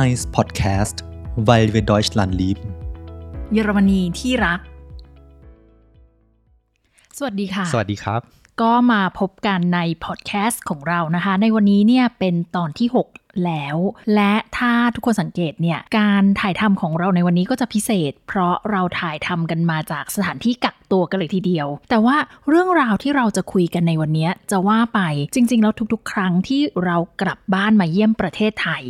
Mainz Podcast weil wir Deutschland lieben เยอรมนีที่รัก สวัสดีค่ะ สวัสดีครับ ก็มาพบกันในพอดแคสต์ของเรานะคะ ในวันนี้เนี่ยเป็นตอนที่ 6 แล้ว และถ้าทุกคนสังเกตเนี่ย การถ่ายทำของเราในวันนี้ก็จะพิเศษ เพราะเราถ่ายทำกันมาจากสถานที่กักตัวกันเลยทีเดียว แต่ว่าเรื่องราวที่เราจะคุยกันในวันนี้จะว่าไปจริง ๆ แล้วทุกๆ ครั้งที่เรากลับบ้านมาเยี่ยมประเทศไทย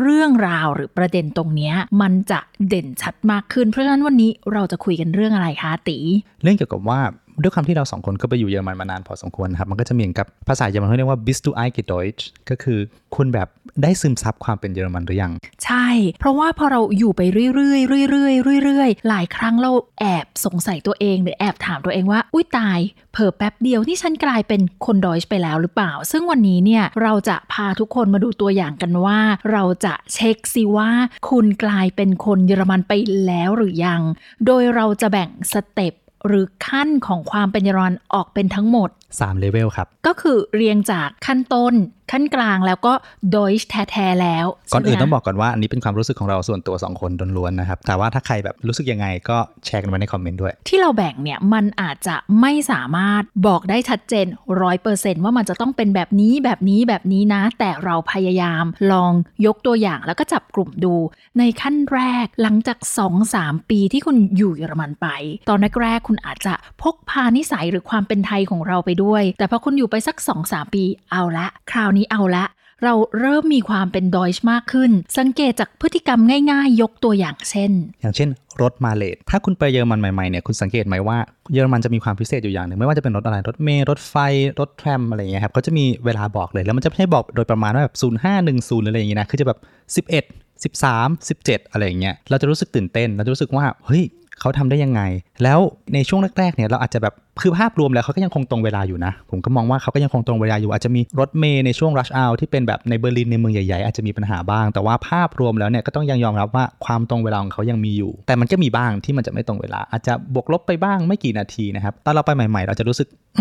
เรื่องราวหรือประเด็นตรงนี้มันจะเด่นชัดมากขึ้น เพราะฉะนั้นวันนี้เราจะคุยกันเรื่องอะไรคะตี เรื่องเกี่ยวกับว่า ด้วยความที่เราสองคนก็ไปอยู่เยอรมันมานานพอสมควรครับ มันก็จะมีกับภาษาเยอรมันเขาเรียกว่า bist du e i g e Deutsch ก็คือคุณแบบได้ซึมซับความเป็นเยอรมันหรือยัง ใช่ เพราะว่าพอเราอยู่ไปเรื่อยๆเรื่อยๆเรื่อยๆ หลายครั้งเราแอบสงสัยตัวเองหรือแอบถามตัวเองว่า อุ้ยตายเผลอแป๊บเดียวนี่ฉันกลายเป็นคน Deutsch ไปแล้วหรือเปล่า ซึ่งวันนี้เนี่ยเราจะพาทุกคนมาดูตัวอย่างกันว่า เราจะเช็คซิว่า คุณกลายเป็นคนเยอรมันไปแล้วหรือยัง โดยเราจะแบ่ง step หรือขั้นของความเป็นเยอรมันออกเป็นทั้งหมด3เลเวลครับ ก็คือเรียงจากขั้นต้น ขั้นกลางแล้วก็ Deutsch แท้ๆแล้ว ก่อนอื่นใช่ไหมต้องบอกก่อนว่าอันนี้เป็นความรู้สึกของเราส่วนตัว 2 คนล้วนๆนะครับ แต่ว่าถ้าใครแบบรู้สึกยังไงก็แชร์กันไว้ในคอมเมนต์ด้วย ที่เราแบ่งเนี่ย มันอาจจะไม่สามารถบอกได้ชัดเจนร้อยเปอร์เซนว่ามันจะต้องเป็นแบบนี้แบบนี้แบบนี้นะ แต่เราพยายามลองยกตัวอย่างแล้วก็จับกลุ่มดู ในขั้นแรกหลังจาก 2-3 ปีที่คุณอยู่เยอรมันไป ตอนแรกๆคุณอาจจะพกพานิสัยหรือความเป็นไทยของเราไปด้วย แต่พอคุณอยู่ไปสัก 2-3 ปีเอาละ คราวนี้เอาละเราเริ่มมีความเป็นดอยช์มากขึ้น สังเกตจากพฤติกรรมง่ายๆ ยกตัวอย่างเช่น อย่างเช่น รถมาเลทถ้าคุณไปเยอรมันใหม่ๆเนี่ยคุณสังเกตไหมว่าเยอรมันจะมีความพิเศษอยู่อย่างหนึ่งไม่ว่าจะเป็นรถอะไรรถเมล์รถไฟ รถแทรมอะไรเงี้ยครับเขาจะมีเวลาบอกเลยแล้วมันจะไม่ใช่บอกโดยประมาณว่าแบบ0 5 1 0หรืออะไรอย่างเงี้ยนะคือจะแบบ 11 13 17 อะไรอย่างเงี้ยเราจะรู้สึกตื่นเต้นเราจะรู้สึกว่าเฮ้ย เขาทำได้ยังไง แล้วในช่วงแรกๆเนี่ยเราอาจจะแบบคือภาพรวมแล้วเขาก็ยังคงตรงเวลาอยู่นะ ผมก็มองว่าเขาก็ยังคงตรงเวลาอยู่ อาจจะมีรถเมย์ในช่วง rush hour ที่เป็นแบบในเบอร์ลินในเมืองใหญ่ๆ อาจจะมีปัญหาบ้าง แต่ว่าภาพรวมแล้วเนี่ยก็ต้องยังยอมรับว่าความตรงเวลาของเขายังมีอยู่ แต่มันก็มีบ้างที่มันจะไม่ตรงเวลา อาจจะบวกลบไปบ้างไม่กี่นาทีนะครับตอนเราไปใหม่ๆ เราจะรู้สึกอ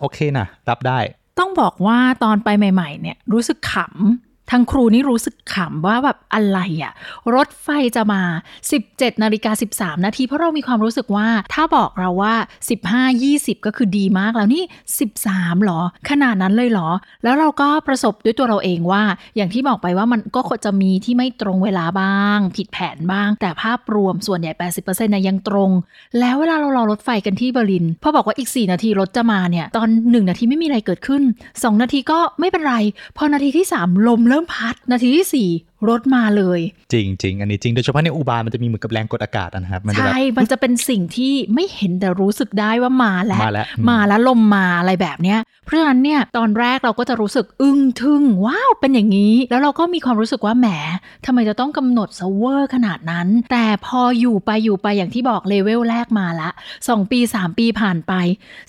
โอเคนะรับได้ ต้องบอกว่าตอนไปใหม่ ๆ เนี่ยรู้สึกขำ ทางครูนี่รู้สึกขำว่าแบบอะไรอะรถไฟจะมา 17นาฬิกา13 นาที เพราะเรามีความรู้สึกว่าถ้าบอกเราว่า 15 20 ก็คือดีมากแล้วนี่ 13หรอ ขนาดนั้นเลยเหรอ แล้วเราก็ประสบด้วยตัวเราเองว่า อย่างที่บอกไปว่ามันก็ควรจะมีที่ไม่ตรงเวลาบ้าง ผิดแผนบ้าง แต่ภาพรวมส่วนใหญ่ 80%นะยังตรง แล้วเวลาเรารอรถไฟกันที่เบอร์ลินพอบอกว่าอีก 4 นาทีรถจะมาเนี่ยตอน 1 นาทีไม่มีอะไรเกิดขึ้น 2 นาทีก็ไม่เป็นไร พอนาทีที่ 3 ลมเริ่มพัดนาทีที่4รถมาเลย จริงจริงอันนี้จริงโดยเฉพาะในอุบามันจะมีเหมือนกับแรงกดอากาศนะครับมันจะแบบใช่ มันจะเป็นสิ่งที่ไม่เห็นแต่รู้สึกได้ว่ามาแล้ว มาแล้วอืมมาแล้วลมมาอะไรแบบเนี้ย เพราะฉะนั้นเนี่ยตอนแรกเราก็จะรู้สึกอึ้งทึ่งว้าวเป็นอย่างนี้ แล้วเราก็มีความรู้สึกว่าแหมทำไมจะต้องกำหนด severe ขนาดนั้น แต่พออยู่ไปอยู่ไปอย่างที่บอกเลเวลแรกมาละสองปีสามปีผ่านไป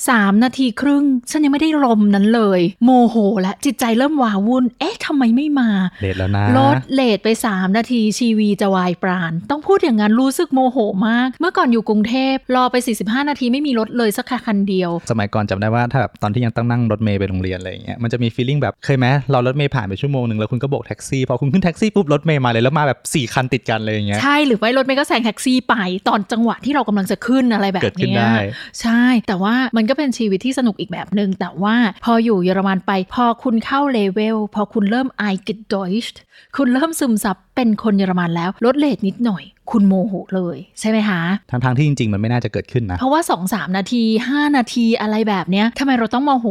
สามนาทีครึ่ง ฉันยังไม่ได้รถนั้นเลย โมโหและจิตใจเริ่มว้าวุ่น เอ๊ะทำไมไม่มา late แล้วนะรถ late ไป 3 นาทีชีวีจะวายปราณ ต้องพูดอย่างนั้นรู้สึกโมโหมาก เมื่อก่อนอยู่กรุงเทพรอไป 45 นาทีไม่มีรถเลยสักคันเดียว สมัยก่อนจำได้ว่าถ้าแบบตอนที่ยังต้องนั่งรถเมล์ไปโรงเรียนอะไรอย่างเงี้ยมันจะมี feeling แบบเคยไหมรอรถเมล์ผ่านไปชั่วโมงหนึ่งแล้วคุณก็โบกแท็กซี่พอคุณขึ้นแท็กซี่ปุ๊บรถเมล์มาเลยแล้วมาแบบ4ี่คันติดกันเลยอย่างเงี้ยใช่หรือไม่รถเมล์ก็แซงแท็กซี่ไปตอนจังหวะที่เรากำลังจะขึ้นอะไรแบบเกิดขึ้นเนี้ยได้ใช่ แต่ว่ามันก็เป็นชีวิตที่สนุกอีกแบบหนึ่งแต่ว่าพออยู่เยอรมันไปพอคุณเข้าเลเวลพอคุณเริ่ม eingedeutscht คุณเริ่มซึมซับเป็นคนเยอรมันแล้วรถ late นิดหน่อยคุณโมโหเลยใช่ไหมคะทั้งทางๆที่จริง ๆ มันไม่น่าจะเกิดขึ้นนะ เพราะว่า 2 3 นาที 5 นาทีอะไรแบบเนี้ยทำไมเราต้องโมโห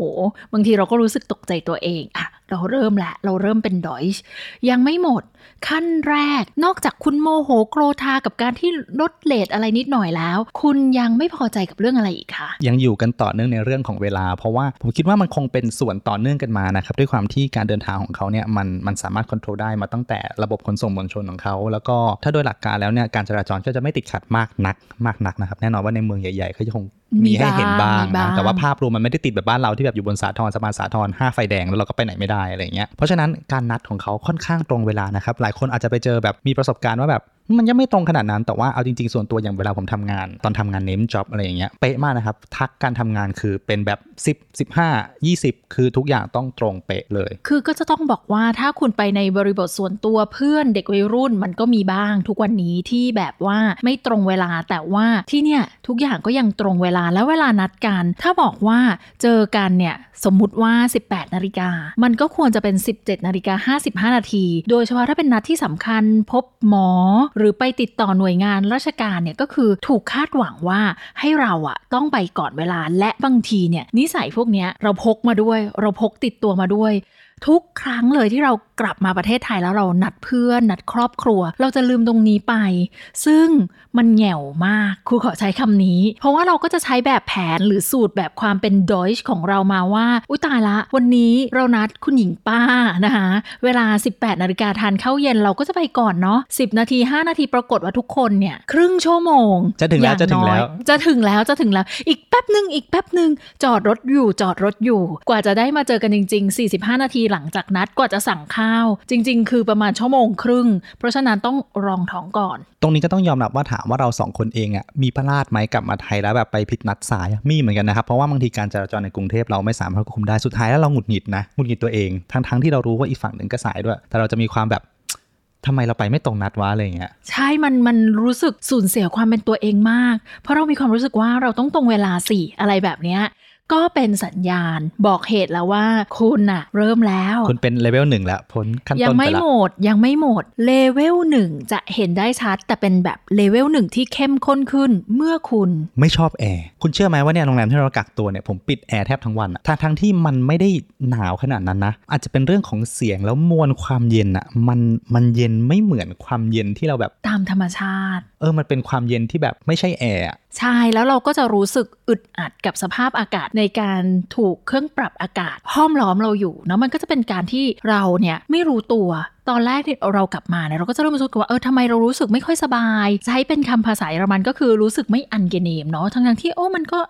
บางทีเราก็รู้สึกตกใจตัวเองอะ เราเริ่มละ เราเริ่มเป็นดอยช์ยังไม่หมด ขั้นแรก นอกจากคุณโมโหโกรธากับการที่ลดเลทอะไรนิดหน่อยแล้ว คุณยังไม่พอใจกับเรื่องอะไรอีกคะยังอยู่กันต่อเนื่องในเรื่องของเวลา เพราะว่าผมคิดว่ามันคงเป็นส่วนต่อเนื่องกันมานะครับด้วยความที่การเดินทางของเขาเนี่ยมันมันสามารถควบคุมได้มาตั้งแต่ระบบขนส่งมวลชนของเขาแล้วก็ถ้าโดยหลักการแล้วเนี่ยการจราจรก็จะไม่ติดขัดมากนักมากนักนะครับแน่นอนว่าในเมืองใหญ่ๆเขาจะคงมีให้เห็นบ้างมีบ้างนะแต่ว่าภาพรวมมันไม่ได้ติดแบบบ้านเราที่แบบอยู่บนสาทรสะพานสาทรห้าไฟแดงแล้วเราก็ไปไหนไม่ได้อะไรเงี้ยเพราะฉะนั้นการนัดของเขาค่อนข้างตรงเวลานะครับหลายคนอาจจะไปเจอแบบมีประสบการณ์ว่าแบบมันยังไม่ตรงขนาดนั้นแต่ว่าเอาจริงๆ ส่วนตัวอย่างเวลาผมทำงาน ตอนทำงานเน้มจ็อบอะไรอย่างเงี้ยเป๊ะมากนะครับ ทักการทำงานคือเป็นแบบ 10 15 20 คือทุกอย่างต้องตรงเป๊ะเลย คือก็จะต้องบอกว่าถ้าคุณไปในบริบทส่วนตัวเพื่อนเด็กวัยรุ่นมันก็มีบ้างทุกวันนี้ที่แบบว่าไม่ตรงเวลาแต่ว่าที่เนี่ยทุกอย่างก็ยังตรงเวลาแล้วเวลานัดกัน ถ้าบอกว่าเจอกันเนี่ยสมมุติว่า 18 นาฬิกา มันก็ควรจะเป็น 17 นาฬิกา55 นาที โดยเฉพาะถ้าเป็นนัดที่สำคัญพบหมอหรือไปติดต่อหน่วยงานราชการเนี่ยก็คือถูกคาดหวังว่าให้เราอะต้องไปก่อนเวลาและบางทีเนี่ยนิสัยพวกนี้เราพกมาด้วย เราพกติดตัวมาด้วย ทุกครั้งเลยที่เรากลับมาประเทศไทยแล้วเรานัดเพื่อน นัดครอบครัว เราจะลืมตรงนี้ไป ซึ่งมันแหง่วมากครูขอใช้คำนี้ เพราะว่าเราก็จะใช้แบบแผนหรือสูตรแบบความเป็นดอยช์ของเรามาว่า อุยตายละ วันนี้เรานัดคุณหญิงป้านะคะเวลา 18นาฬิกาทานข้าวเย็นเราก็จะไปก่อนเนาะ10 นาที 5 นาทีปรากฏว่าทุกคนเนี่ย ครึ่งชั่วโมง จะถึงแล้วอย่าจะถึงน้อยแล้ว จะถึงแล้วจะถึงแล้วอีกแป๊บหนึ่งอีกแป๊บหนึ่งจอดรถอยู่จอดรถอยู่ กว่าจะได้มาเจอกันจริง ๆ 45 นาทีหลังจากนัดกว่าจะสั่งข้าว จริง ๆ คือประมาณชั่วโมงครึ่ง เพราะฉะนั้นต้องรองท้องก่อน ตรงนี้ก็ต้องยอมรับว่าถามว่าเราสองคนเองอะมีพลาดไหมกลับมาไทยแล้วแบบไปผิดนัดสายมีเหมือนกันนะครับเพราะว่าบางทีการจราจรในกรุงเทพเราไม่สามารถควบคุมได้สุดท้ายแล้วเราหงุดหงิดนะหงุดหงิดตัวเองทั้งๆที่เรารู้ว่าอีกฝั่งหนึ่งก็สายด้วย แต่เราจะมีความแบบ ทำไมเราไปไม่ตรงนัดวะอะไรเงี้ยใช่มันมันรู้สึกสูญเสียความเป็นตัวเองมาก เพราะเรามีความรู้สึกว่าเราต้องตรงเวลาสิอะไรแบบเนี้ย ก็เป็นสัญญาณบอกเหตุแล้วว่าคุณน่ะเริ่มแล้ว คุณเป็นเลเวลหนึ่งแล้วพ้นขั้นยัต้นไม่ไปละหมดยังไม่หมดเลเวลหนึ่งจะเห็นได้ชัด แต่เป็นแบบเลเวลหนึ่งที่เข้มข้นขึ้นเมื่อคุณไม่ชอบแอร์คุณเชื่อไหมว่าเนี่ยโรงแรมที่เรากักตัวเนี่ยผมปิดแอร์แทบทั้งวันอะทั้งทั้งที่มันไม่ได้หนาวขนาดนั้นนะ อาจจะเป็นเรื่องของเสียงแล้วมวลความเย็นอะมันมันเย็นไม่เหมือนความเย็นที่เราแบบตามธรรมชาติ เออมันเป็นความเย็นที่แบบไม่ใช่แอร์อะ ใช่แล้วเราก็จะรู้สึกอึดอัดกับสภาพอากาศในการถูกเครื่องปรับอากาศ ห้อมล้อมเราอยู่เนาะมันก็จะเป็นการที่เราเนี่ยไม่รู้ตัวตอนแรกที่เรากลับมาเนี่ยเราก็จะเริ่มรู้สึกว่าเออทำไมเรารู้สึกไม่ค่อยสบาย ใช้เป็นคำภาษาเยอรมันก็คือรู้สึกไม่ angenehm เนาะทั้งๆที่โอ้มันก็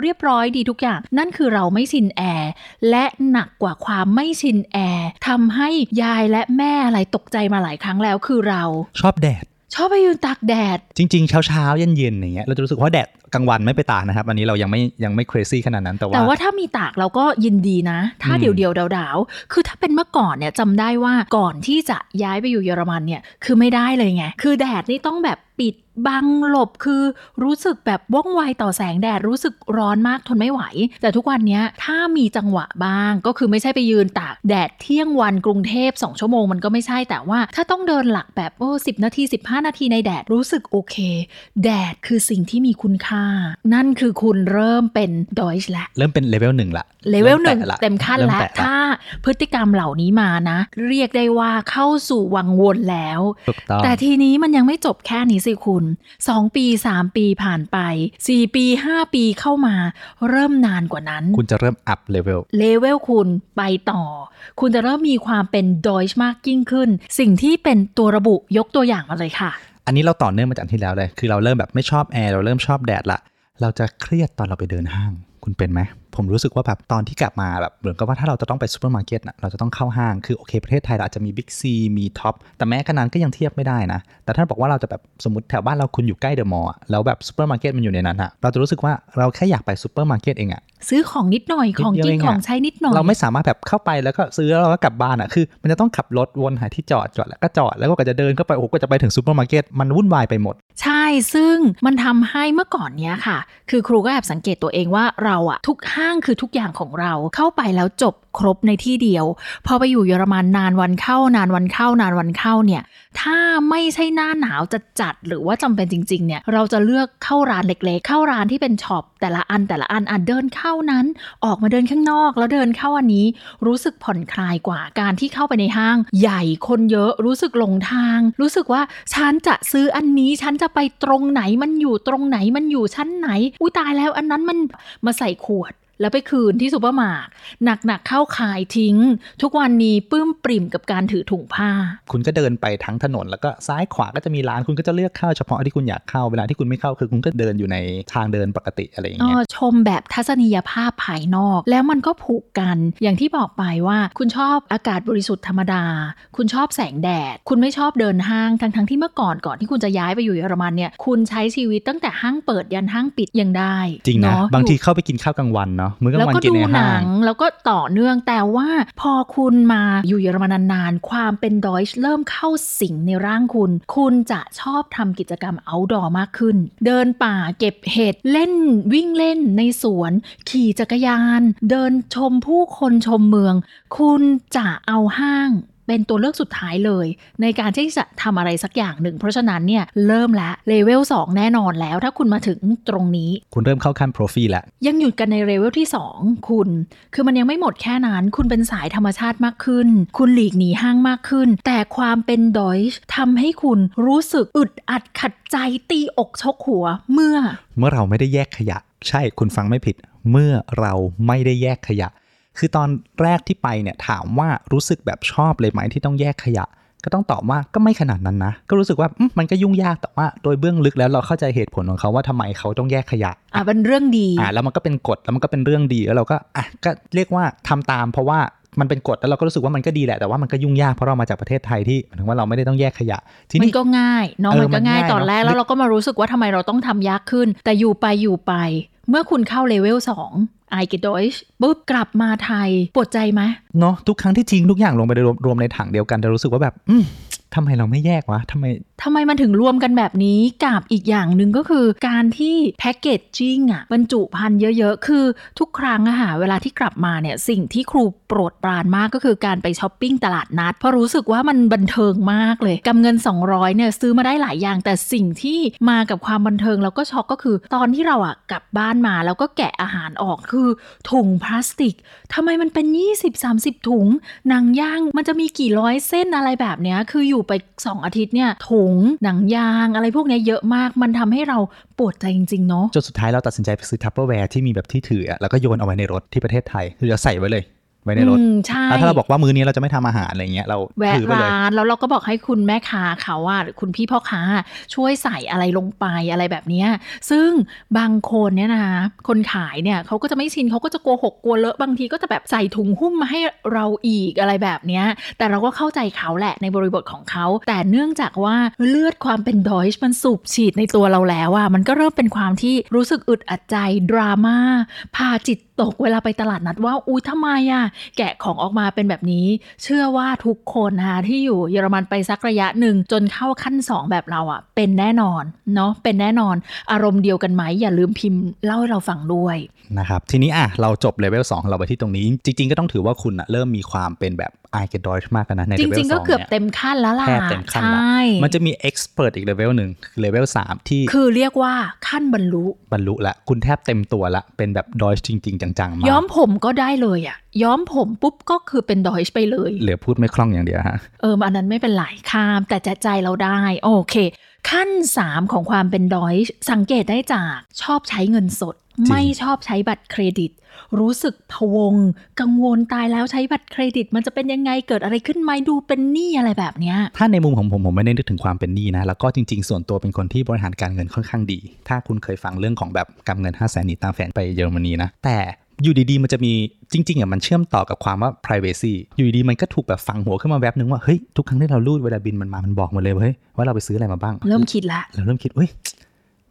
เรียบร้อยดีทุกอย่าง นั่นคือเราไม่ชินแอร์และหนักกว่าความไม่ชินแอร์ทำให้ยายและแม่อะไรตกใจมาหลายครั้งแล้วคือเราชอบแดด ชอบไปยืนตากแดด จริง ๆ เช้าเช้าๆเย็นๆอย่างเงี้ยเราจะรู้สึกว่าแดด กลางวันไม่ไปตากนะครับ อันนี้เรายังไม่ยังไม่ crazy ขนาดนั้นแต่ว่าแต่ว่าถ้ามีตากเราก็ยินดีนะ ถ้าอืมเดี่ยวเดียวๆดาวๆคือถ้าเป็นเมื่อก่อนเนี่ยจำได้ว่าก่อนที่จะย้ายไปอยู่เยอรมันเนี่ยคือไม่ได้เลยไงคือแดดนี่ต้องแบบปิดบังหลบคือรู้สึกแบบว่องไวต่อแสงแดดรู้สึกร้อนมากทนไม่ไหว แต่ทุกวันเนี้ยถ้ามีจังหวะบ้าง ก็คือไม่ใช่ไปยืนตากแดดเที่ยงวันกรุงเทพ 2 ชั่วโมงมันก็ไม่ใช่แต่ว่า ถ้าต้องเดินหลักแบบโอ้สินาที 15 นาทีในแดดรู้สึกโอเค แดดคือสิ่งที่มีคุณค่านั่นคือคุณเริ่มเป็น Deutsch แล้วเริ่มเป็นเลเวลหนึ่งละเลเวลหนึ่งริ่แตะละเต็มขั้นริ่แล้วตะถ้าพฤติกรรมเหล่านี้มานะ เรียกได้ว่าเข้าสู่วังวนแล้วถูกต้องแต่ทีนี้มันยังไม่จบแค่นี้สิคุณ 2 ปี 3 ปีผ่านไป 4 ปี 5 ปีเข้ามา เริ่มนานกว่านั้น คุณจะเริ่ม up levelเลเวลคุณไปต่อ คุณจะเริ่มมีความเป็น Deutsch มากยิ่งขึ้น สิ่งที่เป็นตัวระบุยกตัวอย่างมาเลยค่ะ อันนี้เราต่อเนื่องมาจากที่แล้วเลย คือเราเริ่มแบบไม่ชอบแอร์เราเริ่มชอบแดดละ เราจะเครียดตอนเราไปเดินห้าง คุณเป็นไหม ผมรู้สึกว่าแบบตอนที่กลับมาแบบเหมือนกับว่าถ้าเราจะต้องไปซูเปอร์มาร์เก็ตน่ะเราจะต้องเข้าห้างคือโอเค ประเทศไทยเราอาจจะมีบิ๊กซีมีท็อปแต่แม้กระนั้นก็ยังเทียบไม่ได้นะ แต่ถ้าบอกว่าเราจะแบบสมมติแถวบ้านเราคุณอยู่ใกล้เดอะมอลล์อะแล้วแบบซูเปอร์มาร์เก็ตมันอยู่ในนั้นอะเราจะรู้สึกว่าเราแค่อยากไปซูเปอร์มาร์เก็ตเองอะซื้อของนิดหน่อยของนิดเดียวกินเองอะของใช้นิดหน่อย เราไม่สามารถแบบเข้าไปแล้วก็ซื้อแล้วเราก็กลับบ้านอะคือมันจะต้องขับรถวนหาที่จอดจอดแล้วก็จอดแล้วก็จะเดินเข้าไปโอ้โหก็จะไปถึงซูเปอร์มาร์เก็ตมันวุ่นวายไปหมด ใช่ซึ่งมันทำให้เมื่อก่อนเนี้ยค่ะ คือครูก็แอบสังเกตตัวเองว่าเราอะทุกห้างคือทุกอย่างของเราเข้าไปแล้วจบครบในที่เดียว พอไปอยู่เยอรมันนานวันเข้านานวันเข้านานวันเข้าเนี่ย ถ้าไม่ใช่หน้าหนาวจะจัดหรือว่าจำเป็นจริง ๆ เนี่ย เราจะเลือกเข้าร้านเล็กๆ เข้าร้านที่เป็น shop แต่ละอันแต่ละอันอะเดินเข้านั้น ออกมาเดินข้างนอก แล้วเดินเข้าอันนี้ รู้สึกผ่อนคลายกว่าการที่เข้าไปในห้าง ใหญ่คนเยอะรู้สึกหลงทาง รู้สึกว่าฉันจะซื้ออันนี้ฉันจะไปตรงไหนมันอยู่ตรงไหนมันอยู่ชั้นไหน อุ้ยตายแล้วอันนั้นมันมาใส่ขวด แล้วไปคืนที่ซูเปอร์มาร์ทหนักๆเข้าขายทิ้ง ทุกวันนี้ปลื้มปริ่มกับการถือถุงผ้า คุณก็เดินไปทั้งถนน แล้วก็ซ้ายขวาก็จะมีร้านคุณก็จะเลือกเข้าเฉพาะที่คุณอยากเข้าเวลาที่คุณไม่เข้าคือคุณก็เดินอยู่ในทางเดินปกติอะไรอย่างเอเงี้ยอชมแบบทัศนียภาพภายนอก แล้วมันก็ผูกกันอย่างที่บอกไปว่าคุณชอบอากาศบริสุทธิ์ธรรมดา คุณชอบแสงแดด คุณไม่ชอบเดินห้างทั้งทั้งๆที่เมื่อก่อนก่อนที่คุณจะย้ายไปอยู่เยอรมันเนี่ยคุณใช้ชีวิตตั้งแต่ห้างเปิดยันห้างปิดยังได้ จริงนะเาบางทีอยู่เข้าไปกินข้าวกลางวันเนาะมื้อกลาแล้วงวันก็กินดูในหห้านังงแล้วก็ต่อเนื่องแต่ว่าพอคุณมาอยู่เยอรมันนานๆ ความเป็นดอยช์เริ่มเข้าสิงในร่างคุณ คุณจะชอบทำกิจกรรม outdoor มากขึ้น เดินป่าเก็บเห็ดเล่นวิ่งเล่นในสวน ขี่จักรยาน เดินชมผู้คนชมเมือง คุณจะเอาห้าง เป็นตัวเลือกสุดท้ายเลย ในการที่จะทำอะไรสักอย่างหนึ่ง เพราะฉะนั้นเนี่ยเริ่มแล้วเลเวล2แน่นอนแล้ว ถ้าคุณมาถึงตรงนี้ คุณเริ่มเข้าขั้นโปรฟีแล้วยังหยุดกันในเลเวลที่ 2 คุณ คือมันยังไม่หมดแค่นั้น คุณเป็นสายธรรมชาติมากขึ้น คุณหลีกหนีห้างมากขึ้น แต่ความเป็นดอยช์ทำให้คุณรู้สึกอึดอัดขัดใจตีอกชกหัวเมื่อ เมื่อเราไม่ได้แยกขยะ ใช่คุณฟังไม่ผิด เมื่อเราไม่ได้แยกขยะ คือตอนแรกที่ไปเนี่ยถามว่ารู้สึกแบบชอบเลยไหมที่ต้องแยกขยะ ก็ต้องตอบว่าก็ไม่ขนาดนั้นนะ ก็รู้สึกว่าอืมมันก็ยุ่งยากแต่ว่าโดยเบื้องลึกแล้วเราเข้าใจเหตุผลของเขาว่าทำไมเขาต้องแยกขยะอะเป็นเรื่องดีอ่าแล้วมันก็เป็นกฎแล้วมันก็เป็นเรื่องดีแล้วเราก็อะก็เรียกว่าทำตาม เพราะว่ามันเป็นกฎแล้วเราก็รู้สึกว่ามันก็ดีแหละแต่ว่ามันก็ยุ่งยากเพราะเรามาจากประเทศไทยที่หมายถึงว่าเราไม่ได้ต้องแยกขยะทีมันนี้ก็ง่ายเนาะเออมันก็ง่ายมันง่ายตอนแรกเนอะแล้วเราก็มารู้สึกว่าทำไมเราต้องทำยากขึ้น แต่อยู่ไปอยู่ไป เมื่อคุณเข้าเลเวล2ไอเกดอยช์ปุ๊บกลับมาไทยปวดใจไหมเนาะทุกครั้งที่ทิ้งทุกอย่างลงไปรวมรวมในถังเดียวกันจะรู้สึกว่าแบบอื ทำไมเราไม่แยกวะทำไมทำไมมันถึงรวมกันแบบนี้กับอีกอย่างหนึ่งก็คือการที่แพ็กเกจจิ้งอะบรรจุภัณฑ์เยอะๆ คือทุกครั้งอะค่ะเวลาที่กลับมาเนี่ยสิ่งที่ครูโปรดปรานมากก็คือการไปช้อปปิ้งตลาดนัด เพราะรู้สึกว่ามันบันเทิงมากเลยกำเงิน 200เนี่ยซื้อมาได้หลายอย่าง แต่สิ่งที่มากับความบันเทิงแล้วก็ช็อกก็คือ ตอนที่เราอะกลับบ้านมาแล้วก็แกะอาหารออกคือถุงพลาสติกทำไมมันเป็น 20-30 ถุงหนังยางมันจะมีกี่ร้อยเส้นอะไรแบบเนี้ยคืออยู่ไปสองอาทิตย์เนี่ยถุงหนังยางอะไรพวกนี้เยอะมาก มันทำให้เราปวดใจจริง ๆ เนาะจนสุดท้ายเราตัดสินใจไปซื้อ Tupperware ที่มีแบบที่ถืออะแล้วก็โยนเอาไว้ในรถที่ประเทศไทยคือจะใส่ไว้เลย ไว้ในรถอืมใช่แล้วถ้าเราบอกว่ามื้อนี้เราจะไม่ทำอาหารอะไรเงี้ยเราแวะถือไปเลยร้านแล้วเราก็บอกให้คุณแม่ค้าเขาอะหรือคุณพี่พ่อค้าช่วยใส่อะไรลงไปอะไรแบบเนี้ยซึ่งบางคนเนี่ยนะคะคนขายเนี่ยเขาก็จะไม่ชินเขาก็จะกลัวหกกลัวเลอะบางทีก็จะแบบใส่ถุงหุ้มมาให้เราอีกอะไรแบบเนี้ยแต่เราก็เข้าใจเขาแหละในบริบทของเขา แต่เนื่องจากว่าเลือดความเป็นดอยช์มันสูบฉีดในตัวเราแล้วอะมันก็เริ่มเป็นความที่รู้สึกอึดอัดใจดราม่าพาจิตตกเวลาไปตลาดนัดว่าอุ้ยทำไมอะแกะของออกมาเป็นแบบนี้ เชื่อว่าทุกคนนะคะที่อยู่เยอรมันไปสักระยะหนึ่งจนเข้าขั้น 2 แบบเราอะเป็นแน่นอนเนาะเป็นแน่นอนอารมณ์เดียวกันไหมอย่าลืมพิมพ์เล่าให้เราฟังด้วยนะครับทีนี้อะเราจบเลเวล2เราไปที่ตรงนี้ จริง ๆ ก็ต้องถือว่าคุณอะเริ่มมีความเป็นแบบ i g e t d o i c h มากแล้วนะในจเลเวลริงๆ ก็2เกือบเนี่ยเต็มขั้นแล้วล่ะแทบเต็มขั้นใชละ่มันจะมี expert อีกเลเวลหนึ่งคือเลเวล3ที่ คือเรียกว่าขั้นบรรลุบรรลุละคุณแทบเต็มตัวละ เป็นแบบดอยจริง ๆ จังๆมากย้อมผมก็ได้เลยอะย้อมผมปุ๊บก็คือเป็นดอยช์ไปเลยเหลือพูดไม่คล่องอย่างเดียวฮะเอออันนั้นไม่เป็นไรข้ามแต่จะใจเราได้ โอเค ขั้น 3 ของความเป็นดอยช์สังเกตได้จากชอบใช้เงินสดจริง ไม่ชอบใช้บัตรเครดิต รู้สึกพะวง กังวลตายแล้วใช้บัตรเครดิต มันจะเป็นยังไงเกิดอะไรขึ้นไหมดูเป็นหนี้อะไรแบบเนี้ยถ้าในมุมของผมผมไม่ได้นึกถึงความเป็นหนี้นะ แล้วก็จริง ๆ ส่วนตัวเป็นคนที่บริหารการเงินค่อนข้างดี ถ้าคุณเคยฟังเรื่องของแบบกำเงิน5 0 0แสนหนีตามแฟนไปเยอรมนีนะแต่อยู่ดีๆ มันจะมีจริงๆอะมันเชื่อมต่อกับความว่า privacy อยู่ดีๆ มันก็ถูกแบบฝังหัวขึ้นมาแวบนึงว่า เฮ้ย ทุกครั้งที่เรารูดเวลาบินมันมา มันบอกหมดเลยว่าเฮ้ยว่าเราไปซื้ออะไรมาบ้าง เริ่มคิดละเราเริ่มคิดเฮ้ย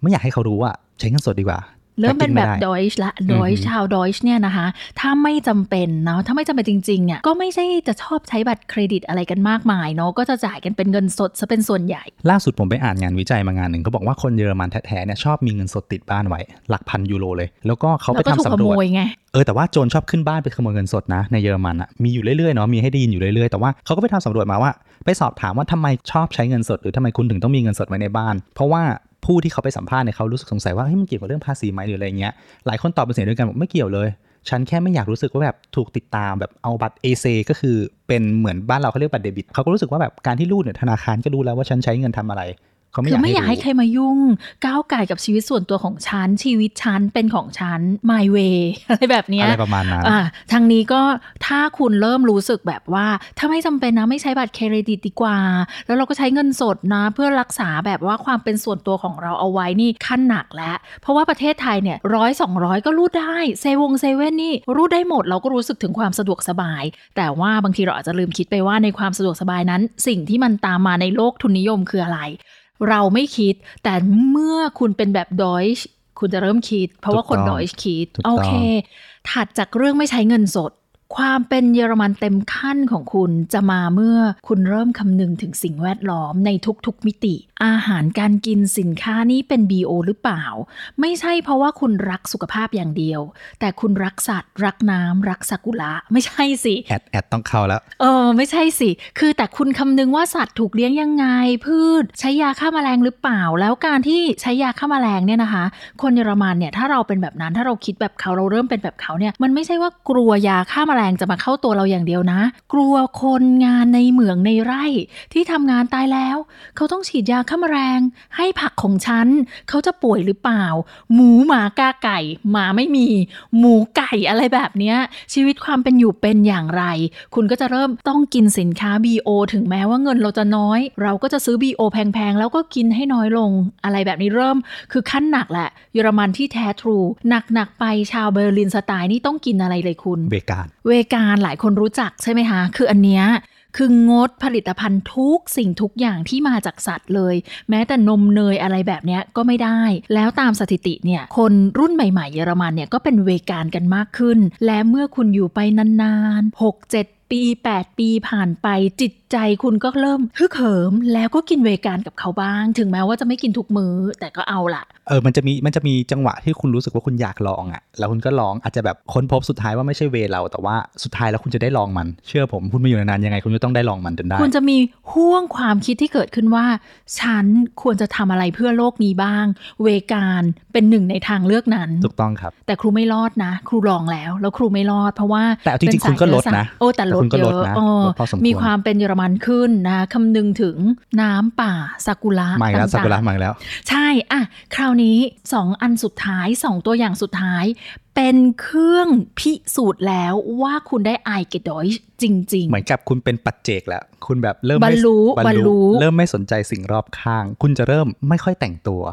ไม่อยากให้เขารู้ว่าใช้เงินสดดีกว่า เริ่มเป็นแบบแต่กิดไได้อยช์ละดอยช์ชาวดอยช์เนี่ยนะคะ ถ้าไม่จำเป็นเนาะถ้าไม่จำเป็นจริงๆอะก็ไม่ใช่จะชอบใช้บัตรเครดิตอะไรกันมากมายเนาะก็จะจ่ายกันเป็นเงินสดซะเป็นส่วนใหญ่ ล่าสุดผมไปอ่านงานวิจัยมางานหนึ่งเขาบอกว่าคนเยอรมันแท้ๆเนี่ยชอบมีเงินสดติดบ้านไว้ หลักพันยูโรเลย แล้วก็เขาแล้ไปวก็ถูกทำขสำรโมวจยไงเออแต่ว่าโจรชอบขึ้นบ้านไปขโมยเงินสดนะในเยอรมันอะมีอยู่เรื่อยๆเนาะมีให้ได้ยินอยู่เรื่อยๆแต่ว่าเขาก็ไปทำสำรวจมาว่า ไปสอบถามว่าทำไมชอบใช้เงินสด หรือทำไมคุณถึงต้องมีเงินสดไว้ในบ้าน เพราะว่า ผู้ที่เขาไปสัมภาษณ์เนี่ยเขารู้สึกสงสัยว่าเฮ้ยมันเกี่ยวกับเรื่องภาษีไหมหรืออะไรเงี้ยหลายคนตอบเป็นเสียงเดียวกันบอกไม่เกี่ยวเลย ฉันแค่ไม่อยากรู้สึกว่าแบบถูกติดตามแบบเอาบัตรเอเซก็คือเป็นเหมือนบ้านเราเขาเรียกบัตรเดบิตเขาก็รู้สึกว่าแบบการที่รูดเนี่ยธนาคารก็รู้แล้วว่าฉันใช้เงินทำอะไร เขาไม่คือไม่อยากให้รู้ใครมายุ่ง ก้าวไก่กับชีวิตส่วนตัวของฉัน ชีวิตฉันเป็นของฉัน my way อะไรแบบเนี้ยอะไรประมาณนั้นอ่าทางนี้ก็ถ้าคุณเริ่มรู้สึกแบบว่า ถ้าไม่จำเป็นนะไม่ใช้บัตรเครดิตดีกว่า แล้วเราก็ใช้เงินสดนะ เพื่อรักษาแบบว่าความเป็นส่วนตัวของเราเอาไว้นี่ขั้นหนักแล้ว เพราะว่าประเทศไทยเนี่ยร้อยสองร้อยก็รูดได้เซวงเซเว่นนี่รูดได้หมดเราก็รู้สึกถึงความสะดวกสบาย แต่ว่าบางทีเราอาจจะลืมคิดไปว่าในความสะดวกสบายนั้น สิ่งที่มันตามมาในโลกทุนนิยมคืออะไร เราไม่คิด แต่เมื่อคุณเป็นแบบดอยช์คุณจะเริ่มคิด เพราะว่าคนถูกต้องดอยช์คิดถูกต้องโอเค ถัดจากเรื่องไม่ใช้เงินสด ความเป็นเยอรมันเต็มขั้นของคุณจะมาเมื่อคุณเริ่มคำนึงถึงสิ่งแวดล้อมในทุกๆมิติ อาหารการกินสินค้านี้เป็น BO หรือเปล่า ไม่ใช่เพราะว่าคุณรักสุขภาพอย่างเดียว แต่คุณรักสัตว์ รักน้ำรักซากุระไม่ใช่สิแอดแอดต้องเข้าแล้ว เออ ไม่ใช่สิ คือแต่คุณคำนึงว่าสัตว์ถูกเลี้ยงยังไง พืช ใช้ยาฆ่าแมลงหรือเปล่า แล้วการที่ใช้ยาฆ่าแมลงเนี่ยนะคะ คนเยอรมันเนี่ยถ้าเราเป็นแบบนั้นถ้าเราคิดแบบเขาเราเริ่มเป็นแบบเขาเนี่ยมันไม่ใช่ว่ากลัวยาฆ่าแมลงจะมาเข้าตัวเราอย่างเดียวนะ กลัวคนงานในเหมืองในไร่ ที่ทำงานตายแล้ว เขาต้องฉีดยาฆ่าแมลง ให้ผักของฉัน เขาจะป่วยหรือเปล่า หมูหมากาไก่หมาไม่มี หมูไก่อะไรแบบเนี้ย ชีวิตความเป็นอยู่เป็นอย่างไร คุณก็จะเริ่มต้องกินสินค้า BO ถึงแม้ว่าเงินเราจะน้อย เราก็จะซื้อ BO แพงๆ แล้วก็กินให้น้อยลง อะไรแบบนี้เริ่ม คือขั้นหนักแหละ เยอรมันที่แท้ทรู หนักๆไปชาวเบอร์ลินสไตล์นี่ต้องกินอะไรเลยคุณ เวกาเวการหลายคนรู้จักใช่ไหมคะ คืออันเนี้ย คืองดผลิตภัณฑ์ทุกสิ่งทุกอย่างที่มาจากสัตว์เลย แม้แต่นมเนยอะไรแบบนี้ก็ไม่ได้ แล้วตามสถิติเนี่ยคนรุ่นใหม่ๆเยอรมันเนี่ยก็เป็นเวการกันมากขึ้น และเมื่อคุณอยู่ไปนานๆ 6 7ปี 8 ปีผ่านไปจิต ใจคุณก็เริ่มฮึกเหิม แล้วก็กินเวการกับเขาบ้าง ถึงแม้ว่าจะไม่กินทุกมื้อแต่ก็เอาละเออมันจะมีมันจะมีจังหวะที่คุณรู้สึกว่าคุณอยากลองอะ่ะ แล้วคุณก็ลองอาจจะแบบค้นพบสุดท้ายว่าไม่ใช่เวเรา แต่ว่าสุดท้ายแล้วคุณจะได้ลองมัน เชื่อผมคุณมาอยู่นานๆยังไง คุณจะต้องได้ลองมันจนได้ คุณจะมีห่วงความคิดที่เกิดขึ้นว่า ฉันควรจะทำอะไรเพื่อโลกนี้บ้าง เวการเป็นหนึ่งในทางเลือกนั้นถูกต้องครับ แต่ครูไม่รอดนะ ครูลองแล้ว แล้วครูไม่รอดเพราะว่าแต่เอาจริงๆเป็นสายคุณก็ลดเชื้อสายนะโอ้แต่ลดแต่คุณก็เยลดอะนะเออลดพอสมควรมีความเป็นเยอรมันขึ้นนะคำนึงถึงน้ำป่าซากุระมาอีกแล้วสัต่างกุระๆมาอีกแล้ว ใช่อะคราวนี้สองอันสุดท้ายสองตัวอย่างสุดท้าย เป็นเครื่องพิสูจน์แล้วว่าคุณได้ไอเกดอยจริง ๆ เหมือนกับคุณเป็นปัจเจกแล้ว คุณแบบเริ่มบรไม่รลุบรบรรรลุลุเริ่มไม่สนใจสิ่งรอบข้าง คุณจะเริ่มไม่ค่อยแต่งตัว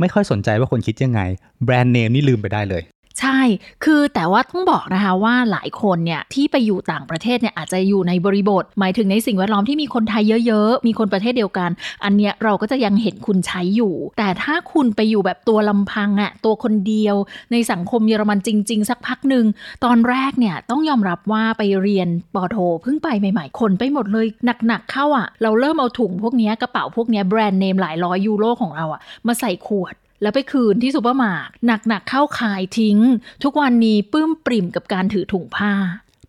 ไม่ค่อยสนใจว่าคนคิดยังไง แบรนด์เนมนี่ลืมไปได้เลย ใช่ คือแต่ว่าต้องบอกนะคะว่าหลายคนเนี่ยที่ไปอยู่ต่างประเทศเนี่ยอาจจะอยู่ในบริบท หมายถึงในสิ่งแวดล้อมที่มีคนไทยเยอะๆ มีคนประเทศเดียวกัน อันเนี้ยเราก็จะยังเห็นคุณใช้อยู่ แต่ถ้าคุณไปอยู่แบบตัวลำพังอะตัวคนเดียว ในสังคมเยอรมันจริง ๆ สักพักหนึ่งตอนแรกเนี่ยต้องยอมรับว่าไปเรียนป.โทเพิ่งไปใหม่ๆ คนไปหมดเลยหนักๆเข้าอะเราเริ่มเอาถุงพวกเนี้ยกระเป๋าพวกเนี้ยแบรนด์เนมหลายร้อยยูโรของเราอะมาใส่ขวด แล้วไปคืนที่ซูเปอร์มาร์ทหนักๆเข้าขายทิ้ง ทุกวันนี้ปลื้มปริ่มกับการถือถุงผ้า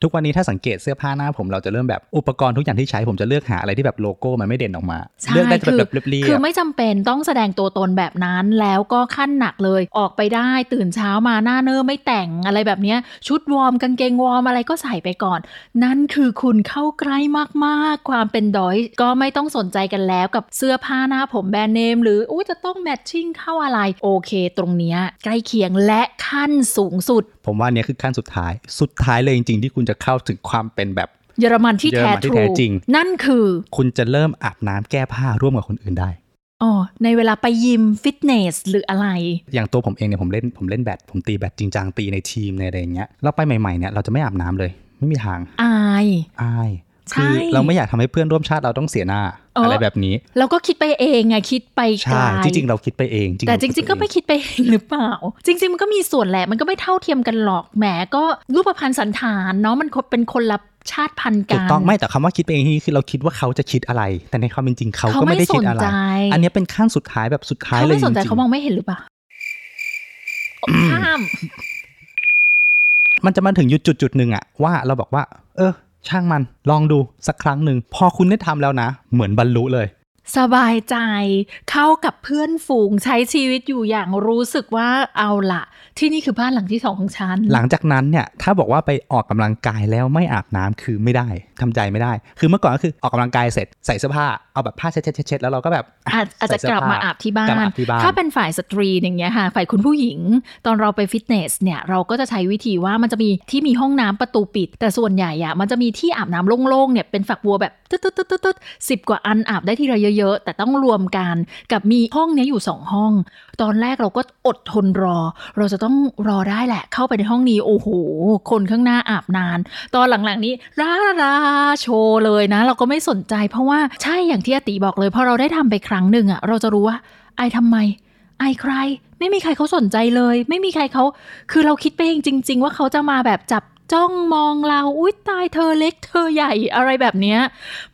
ทุกวันนี้ถ้าสังเกตเสื้อผ้าหน้าผมเราจะเริ่มแบบอุปกรณ์ทุกอย่างที่ใช้ผมจะเลือกหาอะไรที่แบบโลโก้มันไม่เด่นออกมาใช่เลือกได้คือแบบเรียบคือๆไม่จำเป็นต้องแสดงตัวตนแบบนั้นแล้วก็ขั้นหนักเลย ออกไปได้ตื่นเช้ามาหน้าเนอร์ไม่แต่งอะไรแบบเนี้ยชุดวอร์มกางเกงวอร์มอะไรก็ใส่ไปก่อน นั่นคือคุณเข้าใกล้มากๆ ความเป็นดอยก็ไม่ต้องสนใจกันแล้วกับเสื้อผ้าหน้าผมแบรนด์เนมหรืออุ้ยจะต้อง matching เข้าอะไรโอเค ตรงเนี้ยใกล้เคียงและขั้นสูงสุด ผมว่าอันเนี้ยคือขั้นสุดท้าย สุดท้ายเลยจริงๆที่คุณจะเข้าถึงความเป็นแบบเยอรมันที่เยอรแท้มันที่ true แท้จริง นั่นคือ คุณจะเริ่มอาบน้ำแก้ผ้าร่วมกับคนอื่นได้อ๋อในเวลาไปยิมฟิตเนสหรืออะไร อย่างตัวผมเองเนี่ยผมเล่นผมเล่นแบดผมตีแบดจริงจังตีในทีมในอะไรอย่างเงี้ยเราไปใหม่ๆเนี่ยเราจะไม่อาบน้ำเลย ไม่มีทาง อาย อายใช่คือเราไม่อยากทำให้เพื่อนร่วมชาติเราต้องเสียหน้าเออออะไรแบบนี้เราก็คิดไปเองไงคิดไปไกลใช่จริงๆเราคิดไปเอง แต่จริง ๆ ก็ไม่คิดไปเองหรือเปล่า จริง ๆ มันก็มีส่วนแหละมันก็ไม่เท่าเทียมกันหรอกแหมก็รูปพันธ์สันฐานเนาะมันเป็นคนละชาติพันธุ์ถูกักนต้องไม่แต่คำว่าคิดไปเองนี่คือเราคิดว่าเขาจะคิดอะไร แต่ในความเป็นจริงเขาเขาก็ไม่ได้ไม่คิดอะไรสนใจอันเนี้ยเป็นขั้นสุดท้ายแบบสุดท้ายเขาเลยไม่จสนใจริงเขามองไม่เห็นหรือเปล่าข้ามๆมันจะมาถึงยุดจุดจุดๆหนึ่งอะว่าเราบอกว่า เออ ช่างมันลองดูสักครั้งหนึ่งพอคุณได้ทำแล้วนะ เหมือนบรรลุเลย สบายใจเข้ากับเพื่อนฝูงใช้ชีวิตอยู่อย่างรู้สึกว่าเอาละที่นี่คือบ้านหลังที่สองของฉันหลังจากนั้นเนี่ยถ้าบอกว่าไปออกกำลังกายแล้วไม่อาบน้ำคือไม่ได้ ทำใจไม่ได้ คือเมื่อก่อนก็คือออกกำลังกายเสร็จใส่เสื้อผ้าเอาแบบผ้าเช็ดเช็ดเช็ดแล้วเราก็แบบอาจอาจจะใส่เสื้กลับมาอาบที่บ้ากลับนมาอาบที่บ้าน ถ้าเป็นฝ่ายสตรีอย่างเงี้ยค่ะ ฝ่ายคุณผู้หญิง ตอนเราไปฟิตเนสเนี่ยเราก็จะใช้วิธีว่ามันจะมีที่มีห้องน้ำประตูปิด แต่ส่วนใหญ่อะมันจะมีที่อาบน้ำโล่งๆเนี่ยเป็นฝักบัวแบบตึ๊ดตึ๊ดตึ๊ดตึ๊ดตึ๊ดสิบกว่าอันอาบได้ทีละเยอะๆ แต่ต้องรวมกันกับมีห้องเนี้ยอยู่สองห้อง ตอนแรกเราก็อดทนรอ เราจะต้องรอได้แหละ เข้าไปในห้องนี้โอ้โห คนข้างหน้าอาบนาน ตอนหลังๆนี้ราราโชว์เลยนะ เราก็ไม่สนใจ เพราะว่าใช่อย่างที่อติบอกเลยพอเราได้ทำไปครั้งหนึ่งอะเราจะรู้ว่าไอทำไมไอใคร ไม่มีใครเขาสนใจเลย ไม่มีใครเขาคือเราคิดไปเองจริง ๆ ว่าเขาจะมาแบบจับจ้องมองเรา อุ้ยตายเธอเล็กเธอใหญ่อะไรแบบเนี้ย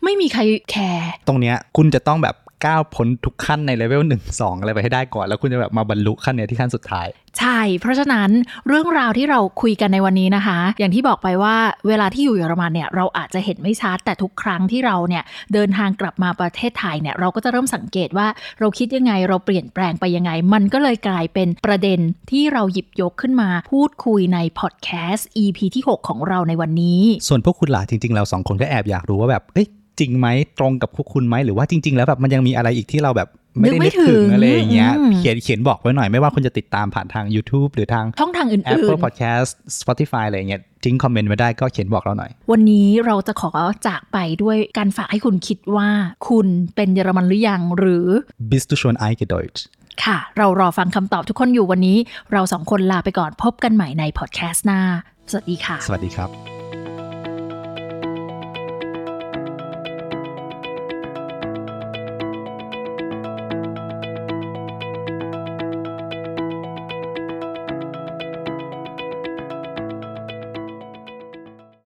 ไม่มีใครแคร์ตรงเนี้ยคุณจะต้องแบบ ก้าวพ้นทุกขั้นในเลเวลหนึ่งสองอะไรไปให้ได้ก่อน แล้วคุณจะแบบมาบรรลุขั้นเนี้ยที่ขั้นสุดท้าย ใช่ เพราะฉะนั้นเรื่องราวที่เราคุยกันในวันนี้นะคะ อย่างที่บอกไปว่าเวลาที่อยู่เยอรมันเนี่ยเราอาจจะเห็นไม่ชัดแต่ทุกครั้งที่เราเนี่ยเดินทางกลับมาประเทศไทยเนี่ยเราก็จะเริ่มสังเกตว่าเราคิดยังไงเราเปลี่ยนแปลงไปยังไง มันก็เลยกลายเป็นประเด็นที่เราหยิบยกขึ้นมาพูดคุยในพอดแคสต์ EP ที่ 6 ของเราในวันนี้ ส่วนพวกคุณล่ะจริงๆ เราสองคนก็แอบอยากรู้ว่าแบบเอ้ย จริงไหมตรงกับพวกคุณไหมหรือว่าจริง ๆ แล้วแบบมันยังมีอะไรอีกที่เราแบบไม่ได้นึกไม่นึกถึถึงงอะไรอย่างเงี้ยอืมเขียนเขียนบอกไว้หน่อยไม่ว่าคุณจะติดตามผ่านทาง YouTube หรือทางช่องทางอื่น Apple ๆ Podcast Spotify อะไรอย่างเงี้ยทิ้งคอมเมนต์ไว้ได้ก็เขียนบอกเราหน่อย วันนี้เราจะขอจากไปด้วยการฝากให้คุณคิดว่าคุณเป็นเยอรมันหรือยังหรือ Bist du schon eingedeutscht ค่ะ เรารอฟังคำตอบทุกคนอยู่วันนี้ เราสองคนลาไปก่อนพบกันใหม่ในพอดแคสต์หน้า สวัสดีค่ะ สวัสดีครับ